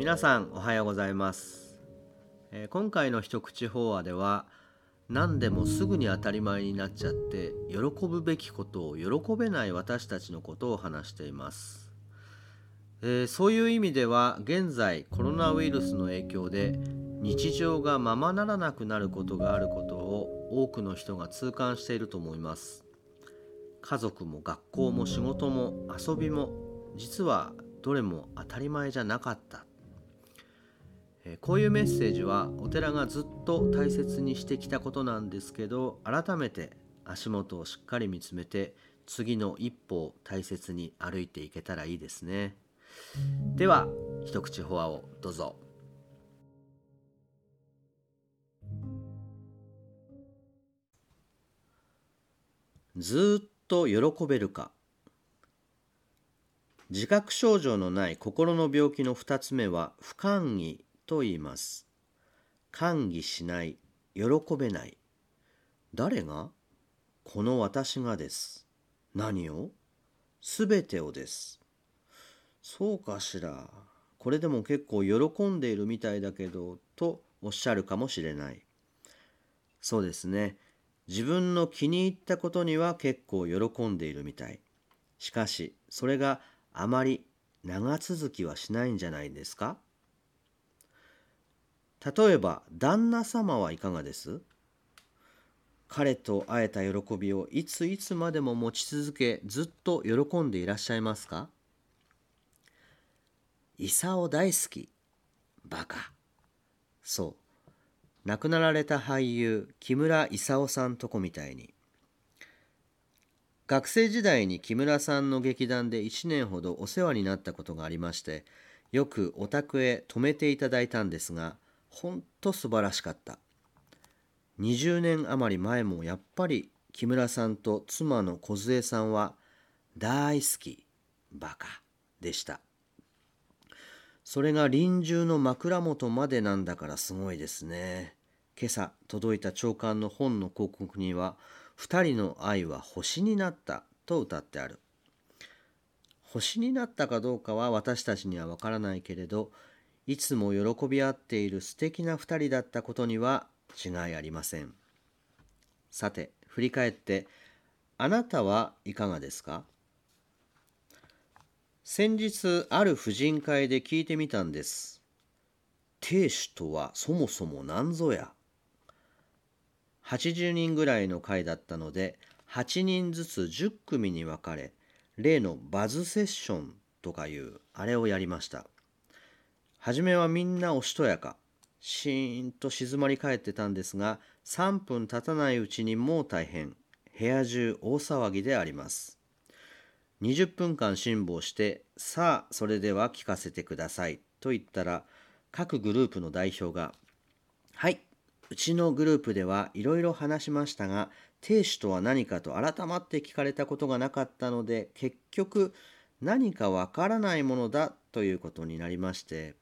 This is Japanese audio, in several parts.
皆さんおはようございます、えー、今回の一口法話では何でもすぐに当たり前になっちゃって喜ぶべきことを喜べない私たちのことを話しています、えー、そういう意味では現在コロナウイルスの影響で日常がままならなくなることがあることを多くの人が痛感していると思います。家族も学校も仕事も遊びも実はどれも当たり前じゃなかった。こういうメッセージはお寺がずっと大切にしてきたことなんですけど改めて足元をしっかり見つめて次の一歩を大切に歩いていけたらいいですね。では一口フォアをどうぞ。ずっと喜べるか。自覚症状のない心の病気の2つ目は不寛義と言います。歓喜しない、喜べない。誰が？この私がです。何を？すべてをです。そうかしら。これでも結構喜んでいるみたいだけど、とおっしゃるかもしれない。そうですね。自分の気に入ったことには結構喜んでいるみたい。しかし、それがあまり長続きはしないんじゃないですか？例えば旦那様はいかがです？彼と会えた喜びをいついつまでも持ち続けずっと喜んでいらっしゃいますか？功大好き。バカ。そう。亡くなられた俳優木村勲さんとこみたいに。学生時代に木村さんの劇団で1年ほどお世話になったことがありましてよくお宅へ泊めていただいたんですがほんと素晴らしかった。20年余り前もやっぱり木村さんと妻の梢さんは大好き、バカでした。それが臨終の枕元までなんだからすごいですね。今朝届いた長官の本の広告には二人の愛は星になったと歌ってある。星になったかどうかは私たちにはわからないけれどいつも喜び合っている素敵な二人だったことには違いありません。さて、振り返って、あなたはいかがですか？先日、ある婦人会で聞いてみたんです。亭主とはそもそも何ぞや？80人ぐらいの会だったので、8人ずつ10組に分かれ、例のバズセッションとかいうあれをやりました。初めはみんなおしとやか、シーンと静まり返ってたんですが、3分経たないうちにもう大変、部屋中大騒ぎであります。20分間辛抱して、さあ、それでは聞かせてください、と言ったら、各グループの代表が、はい、うちのグループではいろいろ話しましたが、亭主とは何かと改まって聞かれたことがなかったので、結局何かわからないものだということになりまして、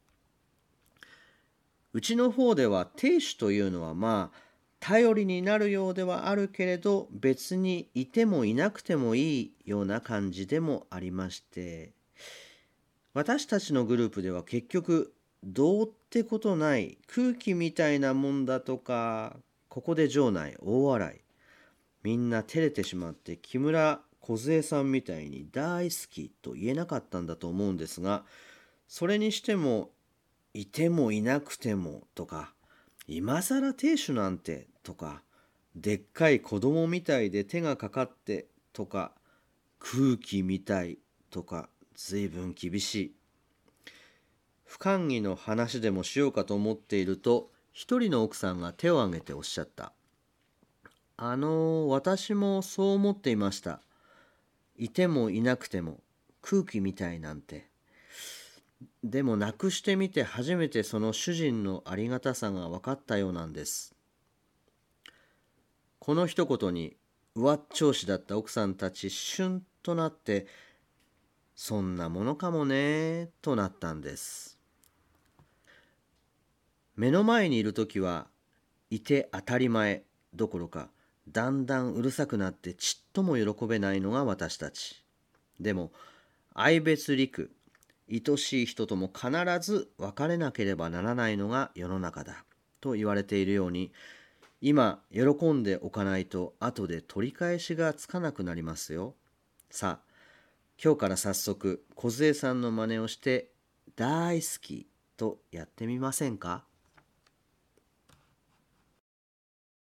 うちの方では亭主というのはまあ頼りになるようではあるけれど別にいてもいなくてもいいような感じでもありまして私たちのグループでは結局どうってことない空気みたいなもんだとかここで場内大笑い。みんな照れてしまって木村梢さんみたいに大好きと言えなかったんだと思うんですがそれにしてもいてもいなくてもとか今更亭主なんてとかでっかい子供みたいで手がかかってとか空気みたいとか随分厳しい不寛義の話でもしようかと思っていると一人の奥さんが手を挙げておっしゃった「あの私もそう思っていましたいてもいなくても空気みたいなんて」でもなくしてみて初めてその主人のありがたさが分かったようなんです。この一言に上っ調子だった奥さんたちシュンとなってそんなものかもねとなったんです。目の前にいる時はいて当たり前どころかだんだんうるさくなってちっとも喜べないのが私たち。でも愛別陸愛しい人とも必ず別れなければならないのが世の中だと言われているように今喜んでおかないと後で取り返しがつかなくなりますよ。さあ今日から早速梢さんの真似をして大好きとやってみませんか？